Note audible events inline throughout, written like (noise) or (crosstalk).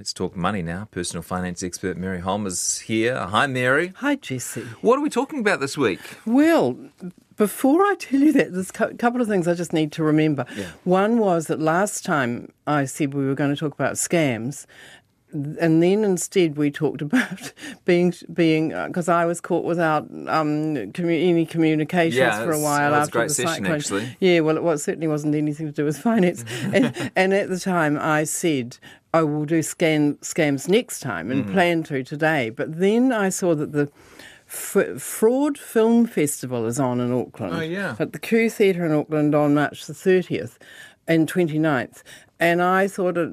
Let's talk money now. Personal finance expert Mary Holm is here. Hi, Mary. Hi, Jesse. What are we talking about this week? Well, before I tell you that, there's a couple of things I just need to remember. Yeah. One was that last time I said we were going to talk about scams, and then instead we talked (laughs) about being being because I was caught without um, commu- any communications Yeah, for a while a after great the session, cyclone. actually. Yeah, well, it was, certainly wasn't anything to do with (laughs) finance, (laughs) and, and at the time I said. I will do scan, scams next time and Mm-hmm. plan to today. But then I saw that the F- Fraud Film Festival is on in Auckland. Oh, yeah. At the Q Theatre in Auckland on March the 30th and 29th. And I thought it,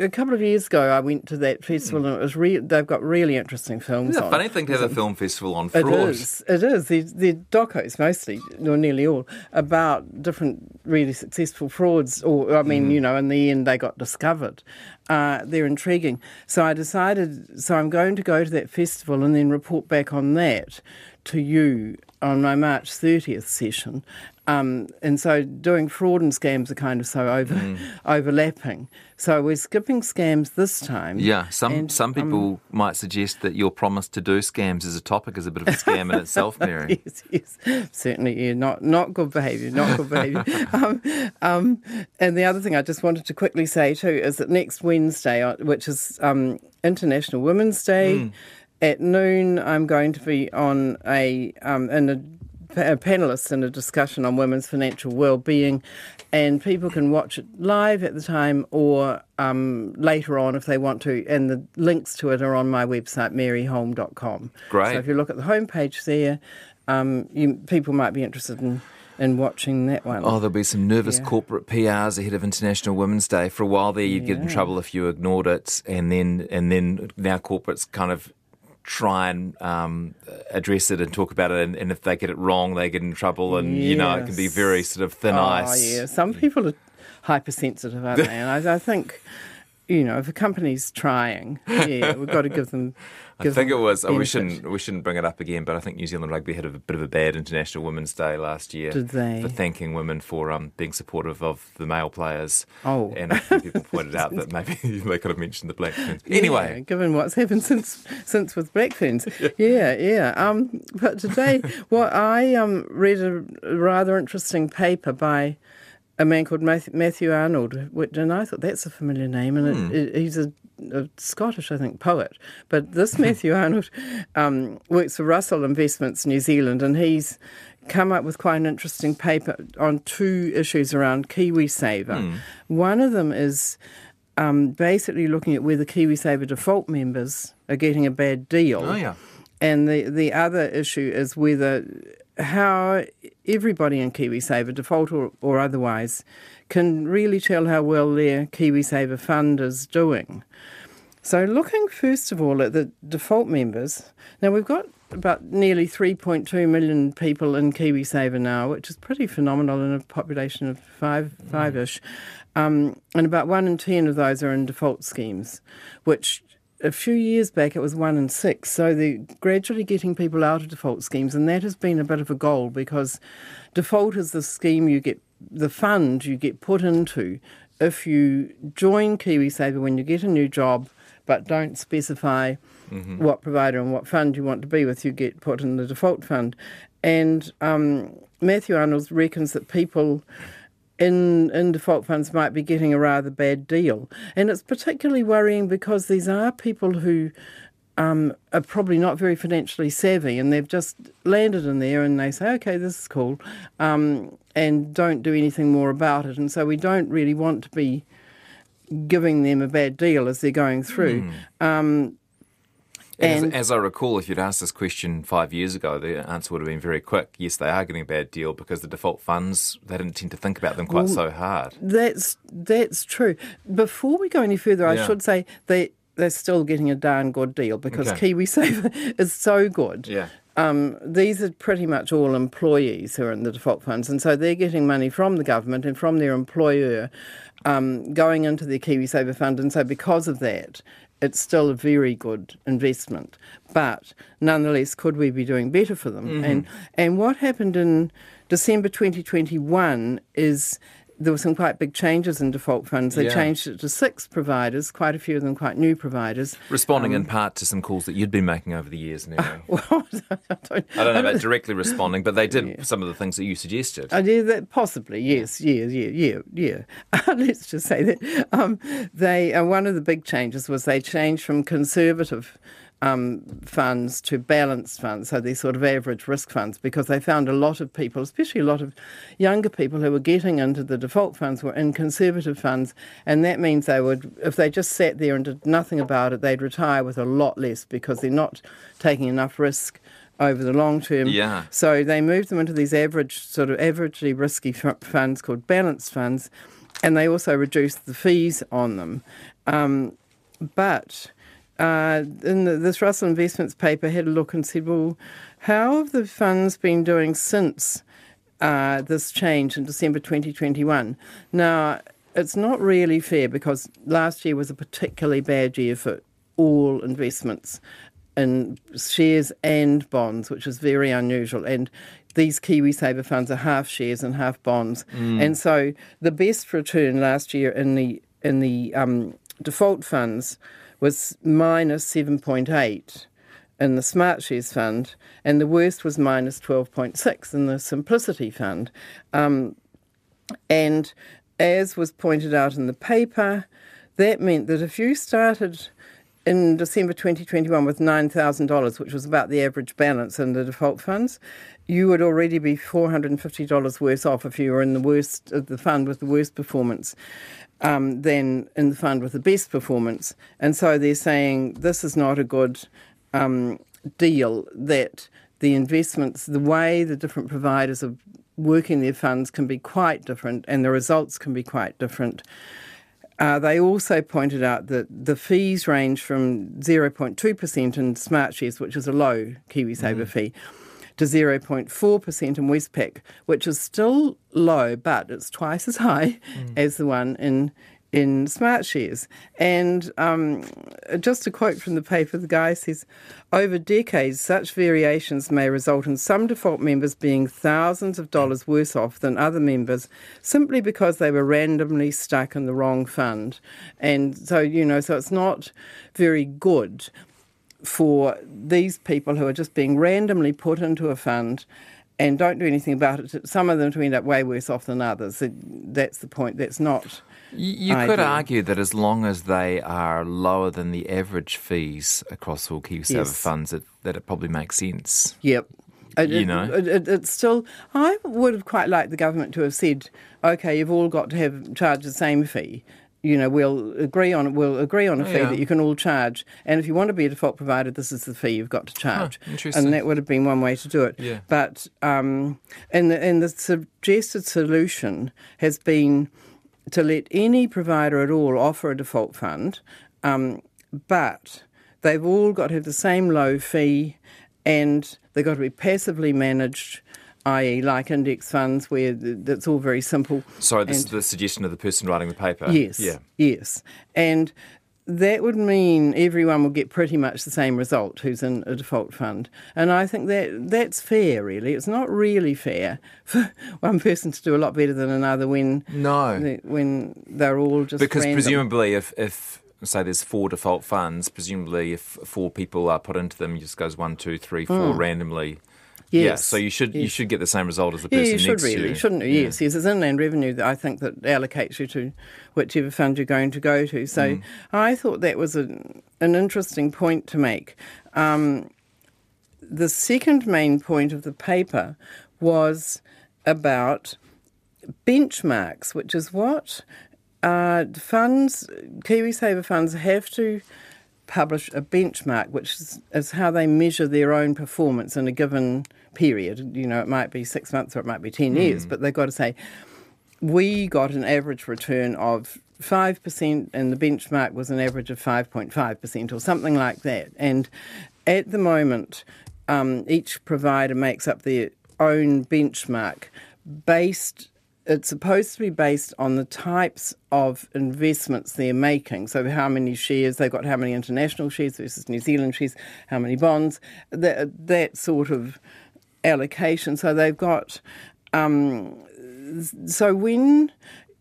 a couple of years ago I went to that festival and it was re- they've got really interesting films It's a funny thing to have a film festival on It fraud. is. It is. They're, they're docos mostly, or nearly all, about different really successful frauds. Or I mean, you know, in the end they got discovered. Uh, they're intriguing. So I decided. So I'm going to go to that festival and then report back on that to you on my March 30th session. Um, and so doing fraud and scams are kind of so over overlapping. So we're skipping scams this time. Yeah, some And, some um, people might suggest that your promise to do scams as a topic is a bit of a scam in itself, (laughs) Mary. yes, yes, certainly. Yeah, not not good behaviour. Not good behaviour. (laughs) um, um, and the other thing I just wanted to quickly say too is that next Wednesday, uh, which is um, International Women's Day, at noon, I'm going to be on a um, in a a panelist in a discussion on women's financial well-being, and people can watch it live at the time or um, later on if they want to. And the links to it are on my website, maryholm.com. Great. So if you look at the homepage there, um, you, people might be interested in, in watching that one. Oh, there'll be some nervous Yeah. corporate PRs ahead of International Women's Day. For a while there, you'd get in trouble if you ignored it, and then and then now corporates kind of try and um, address it and talk about it, and, and if they get it wrong, they get in trouble, and you know it can be very sort of thin oh, ice. yeah. Some people are hypersensitive, aren't they? And I, I think, you know, if a company's trying, yeah, we've got to give them. (laughs) I give think it was. Oh, we shouldn't. We shouldn't bring it up again. But I think New Zealand Rugby had a bit of a bad International Women's Day last year. Did they? For thanking women for um, being supportive of the male players. Oh. and a few people pointed (laughs) out that maybe (laughs) they could have mentioned the Black Ferns. Yeah, Anyway, given what's happened since since with Black Ferns, yeah, yeah. Um, but today, well, I um read a rather interesting paper by a man called Matthew, Arnold, and I thought that's a familiar name, and Hmm. it, it, he's a, a Scottish, I think, poet. But this (laughs) Matthew Arnold um, works for Russell Investments New Zealand, and he's come up with quite an interesting paper on two issues around KiwiSaver. One of them is um, basically looking at whether KiwiSaver default members are getting a bad deal. Oh, yeah. And the, the other issue is whether how everybody in KiwiSaver, default or, or otherwise, can really tell how well their KiwiSaver fund is doing. So, looking first of all at the default members, now we've got about nearly 3.2 million people in KiwiSaver now, which is pretty phenomenal in a population of five, five-ish. Um, and about one in ten of those are in default schemes, which a few years back it was one in six. So they're gradually getting people out of default schemes, and that has been a bit of a goal because default is the scheme you get, the fund you get put into if you join KiwiSaver when you get a new job, but don't specify what provider and what fund you want to be with, you get put in the default fund. And um, Matthew Arnold reckons that people in in default funds might be getting a rather bad deal, and it's particularly worrying because these are people who um, are probably not very financially savvy, and they've just landed in there, and they say, "Okay, this is cool," um, and don't do anything more about it. And so we don't really want to be giving them a bad deal as they're going through. Um, As, And- as I recall, if you'd asked this question five years ago, the answer would have been very quick. Yes, they are getting a bad deal because the default funds, they didn't tend to think about them quite so hard. That's that's true. Before we go any further, I should say they they're still getting a darn good deal because Okay. KiwiSaver (laughs) is so good. Yeah. Um, these are pretty much all employees who are in the default funds, and so they're getting money from the government and from their employer um, going into their KiwiSaver fund, and so because of that, it's still a very good investment. But nonetheless, could we be doing better for them? Mm-hmm. And and what happened in December 2021 is there were some quite big changes in default funds. They Yeah. changed it to six providers, quite a few of them quite new providers. Responding Um, in part to some calls that you'd been making over the years, Mary. (laughs) Well, I don't, I don't know about (laughs) directly responding, but they did some of the things that you suggested. I do that possibly, yes, yeah, yeah, yeah, yeah. (laughs) Let's just say that um, they uh, one of the big changes was they changed from conservative um, funds to balanced funds, so these sort of average risk funds, because they found a lot of people, especially a lot of younger people who were getting into the default funds, were in conservative funds, and that means they would, if they just sat there and did nothing about it, they'd retire with a lot less because they're not taking enough risk over the long term. Yeah. So they moved them into these average, sort of averagely risky funds called balanced funds, and they also reduced the fees on them. Um, but uh, in the, this Russell Investments paper had a look and said, well, how have the funds been doing since uh, this change in December 2021? Now, it's not really fair because last year was a particularly bad year for all investments in shares and bonds, which is very unusual. And these KiwiSaver funds are half shares and half bonds. And so the best return last year in the in the um, default funds was minus 7.8 in the Smart Shares Fund, and the worst was minus 12.6 in the Simplicity Fund. Um, and as was pointed out in the paper, that meant that if you started in December 2021 with $9,000, which was about the average balance in the default funds, you would already be $450 worse off if you were in the worst of the fund with the worst performance um, than in the fund with the best performance. And so they're saying this is not a good um, deal that the investments, the way the different providers are working their funds can be quite different and the results can be quite different. Uh, they also pointed out that the fees range from 0.2% in Smart Shares, which is a low KiwiSaver fee, to 0.4% in Westpac, which is still low, but it's twice as high as the one in in Smart Shares. And um, just a quote from the paper, the guy says, over decades, such variations may result in some default members being thousands of dollars worse off than other members simply because they were randomly stuck in the wrong fund. And so, you know, so it's not very good for these people who are just being randomly put into a fund and don't do anything about it. Some of them to end up way worse off than others. That's the point. That's not. You could argue that as long as they are lower than the average fees across all KiwiSaver Yes. funds, it, that it probably makes sense. Yep. It, You know? it, it, it's still. I would have quite liked the government to have said, "Okay, you've all got to have charge the same fee." You know, we'll agree on we'll agree on a fee Yeah. that you can all charge, and if you want to be a default provider, this is the fee you've got to charge. interesting. And that would have been one way to do it. Yeah. But um, and the and the suggested solution has been to let any provider at all offer a default fund, um, but they've all got to have the same low fee and they've got to be passively managed, i.e., like index funds, where that's all very simple. Sorry, this And- is the suggestion of the person writing the paper. Yes. Yeah. Yes. And that would mean everyone will get pretty much the same result who's in a default fund. And I think that that's fair, really. It's not really fair (laughs) for one person to do a lot better than another when No. when they're all just Because random. presumably, if, if say there's four default funds, presumably if four people are put into them, it just goes one, two, three, four hmm. randomly. Yeah. Yes, so you should you should get the same result as the Yeah, person you should next to really, you. shouldn't you? Yes, yes. It's inland revenue that I think that allocates you to whichever fund you're going to go to. So I thought that was a, an interesting point to make. Um, the second main point of the paper was about benchmarks, which is what uh, funds, KiwiSaver funds, have to publish a benchmark, which is, is how they measure their own performance in a given period. You know, it might be six months or it might be 10 years, but they've got to say, we got an average return of 5%, and the benchmark was an average of 5.5% or something like that. And at the moment, um, each provider makes up their own benchmark based it's supposed to be based on the types of investments they're making. So, how many shares they've got, how many international shares versus New Zealand shares, how many bonds, that, that sort of allocation. So, they've got. Um, so, when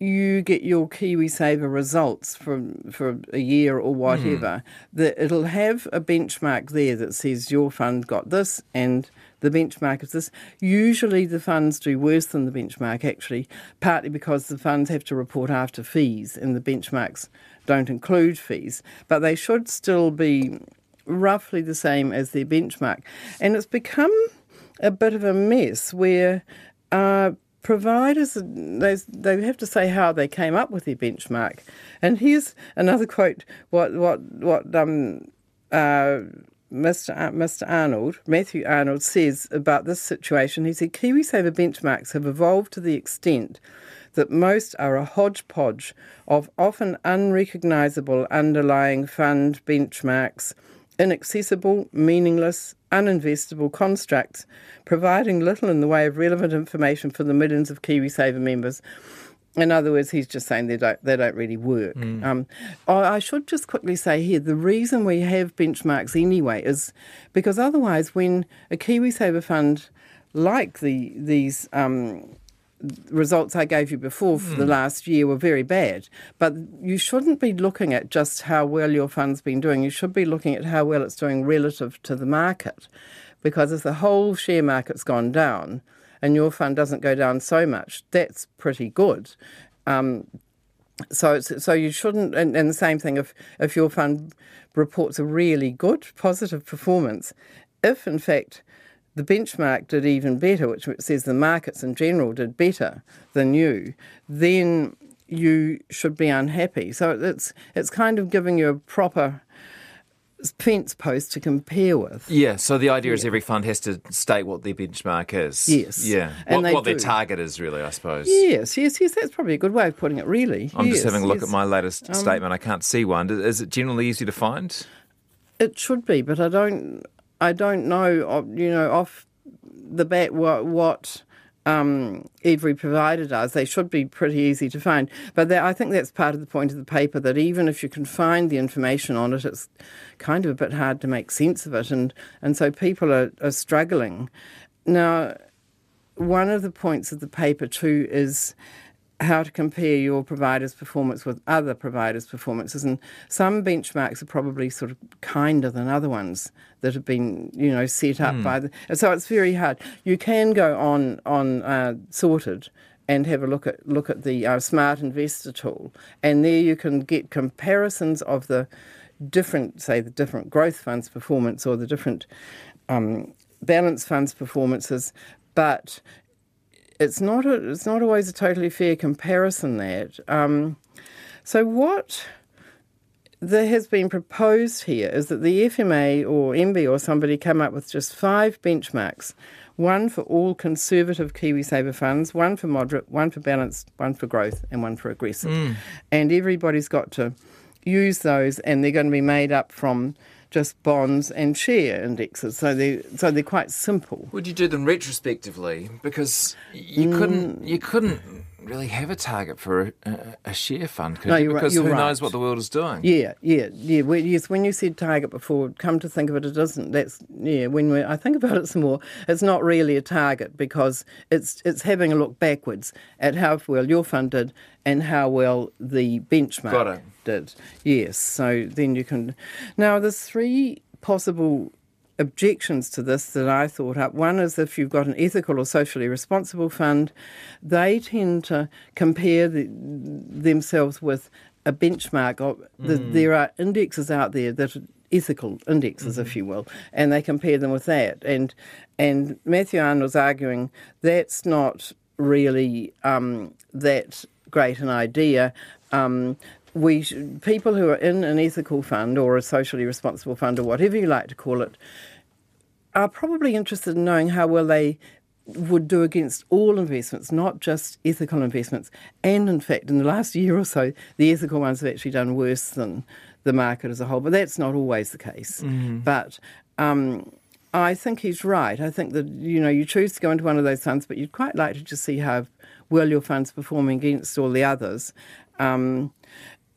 you get your KiwiSaver results from for a year or whatever, that it'll have a benchmark there that says your fund got this and the benchmark is this. Usually the funds do worse than the benchmark actually, partly because the funds have to report after fees and the benchmarks don't include fees, but they should still be roughly the same as their benchmark. And it's become a bit of a mess where uh, providers they, they have to say how they came up with their benchmark. And here's another quote: what what what um, uh, Mr. Ar- Mr. Arnold, Matthew Arnold, says about this situation. He said KiwiSaver benchmarks have evolved to the extent that most are a hodgepodge of often unrecognisable underlying fund benchmarks, inaccessible, meaningless, uninvestable constructs, providing little in the way of relevant information for the millions of KiwiSaver members. In other words, he's just saying they don't they don't really work. Mm. Um, I I should just quickly say here the reason we have benchmarks anyway is because otherwise, when a KiwiSaver fund like the these um, results I gave you before for the last year were very bad. But you shouldn't be looking at just how well your fund's been doing. You should be looking at how well it's doing relative to the market. Because if the whole share market's gone down and your fund doesn't go down so much, that's pretty good. Um, so, it's, so you shouldn't, and, and the same thing if, if your fund reports a really good positive performance, if in fact the benchmark did even better, which says the markets in general did better than you, then you should be unhappy. So it's it's kind of giving you a proper fence post to compare with. Yeah, so the idea is every fund has to state what their benchmark is. Yes. Yeah. And what what their target is, really, I suppose. Yes, yes, yes. That's probably a good way of putting it. Really, I'm just having a look yes. Um, at my latest statement. I can't see one. Is it generally easy to find? It should be, but I don't. I don't know. uh, You know, off the bat, what what um, every provider does. They should be pretty easy to find. But that, I think that's part of the point of the paper. That even if you can find the information on it, it's kind of a bit hard to make sense of it, and and so people are, are struggling. Now, one of the points of the paper too is how to compare your provider's performance with other providers' performances. And some benchmarks are probably sort of kinder than other ones that have been, you know, set up by the. So it's very hard. You can go on on uh, sorted and have a look at look at the uh, smart investor tool, and there you can get comparisons of the different, say, the different growth funds performance or the different um, balance funds performances, but it's not a, it's not always a totally fair comparison. That um, so what there has been proposed here is that the FMA or MB or somebody come up with just five benchmarks. One for all conservative KiwiSaver funds, one for moderate, one for balanced, one for growth, and one for aggressive. And everybody's got to use those, and they're going to be made up from just bonds and share indexes. So they so they're quite simple. Would you do them retrospectively? Because you Mm. couldn't you couldn't really have a target for a, a, share fund, No, you? you're right- Because you're who right. knows what the world is doing? Yeah, yeah, yeah. Well, yes, when you said target before, come to think of it, it doesn't. That's yeah. When we, I think about it some more, it's not really a target because it's it's having a look backwards at how well your fund did and how well the benchmark did. Yes. So then you can. Now there's three possible objections to this that I thought up. One is if you've got an ethical or socially responsible fund, they tend to compare the, themselves with a benchmark. Of, the, there are indexes out there that are ethical indexes, if you will, and they compare them with that. And and Matthew Arnold's arguing that's not really um, that great an idea. Um, we people who are in an ethical fund or a socially responsible fund or whatever you like to call it are probably interested in knowing how well they would do against all investments, not just ethical investments. And in fact, in the last year or so, the ethical ones have actually done worse than the market as a whole. But that's not always the case. But um, I think he's right. I think that you know you choose to go into one of those funds, but you'd quite like to just see how well your fund's performing against all the others. Um,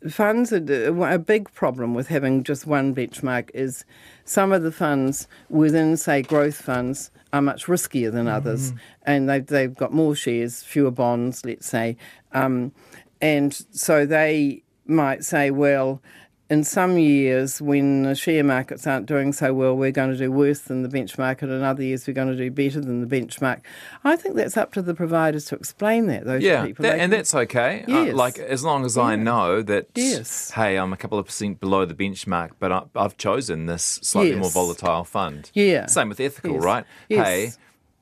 funds uh, are uh, a big problem with having just one benchmark is some of the funds within say growth funds are much riskier than mm-hmm. others and they've, they've got more shares fewer bonds let's say um, and so they might say, well, in some years when the share markets aren't doing so well, we're going to do worse than the benchmark, and in other years we're going to do better than the benchmark. I think that's up to the providers to explain that. Those Yeah, people, that- and that's okay. Uh, Yes. like as long as I know that, Yes. hey, I'm a couple of percent below the benchmark, but I, I've chosen this slightly more volatile fund. Yeah. Same with ethical, Yes. right? Yes. Hey,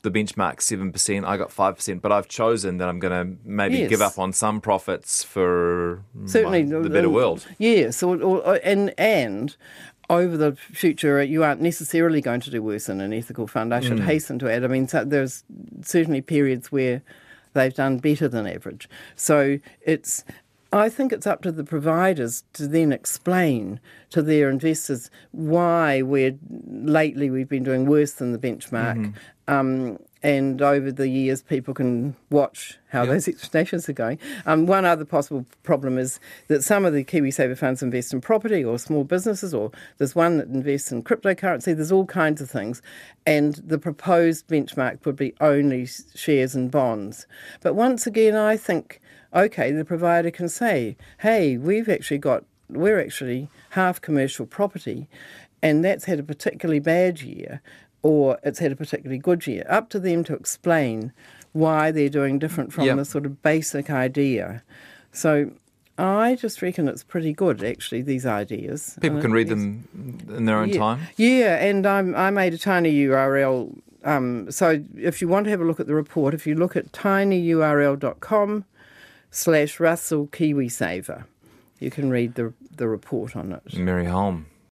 the benchmark seven percent. I got five percent, but I've chosen that I'm going to maybe Yes. give up on some profits for certainly my- the better uh, world. Yes, or, or, and and over the future, you aren't necessarily going to do worse in an ethical fund. I should Mm. hasten to add. I mean, so there's certainly periods where they've done better than average. So it's. I think it's up to the providers to then explain to their investors why we're lately we've been doing worse than the benchmark. Mm-hmm. Um, and over the years, people can watch how those (laughs) explanations are going. Um, one other possible problem is that some of the KiwiSaver funds invest in property or small businesses, or there's one that invests in cryptocurrency. There's all kinds of things. And the proposed benchmark would be only shares and bonds. But once again, I think, okay, the provider can say, hey, we've actually got, we're actually half commercial property, and that's had a particularly bad year or it's had a particularly good year. Up to them to explain why they're doing different from Yep. the sort of basic idea. So I just reckon it's pretty good, actually, these ideas. People And can read them in their own yeah. time. Yeah, and um, I made a tiny URL. Um, so if you want to have a look at the report, if you look at tinyurl.com slash Russell KiwiSaver, you can read the, the report on it. Mary Holm.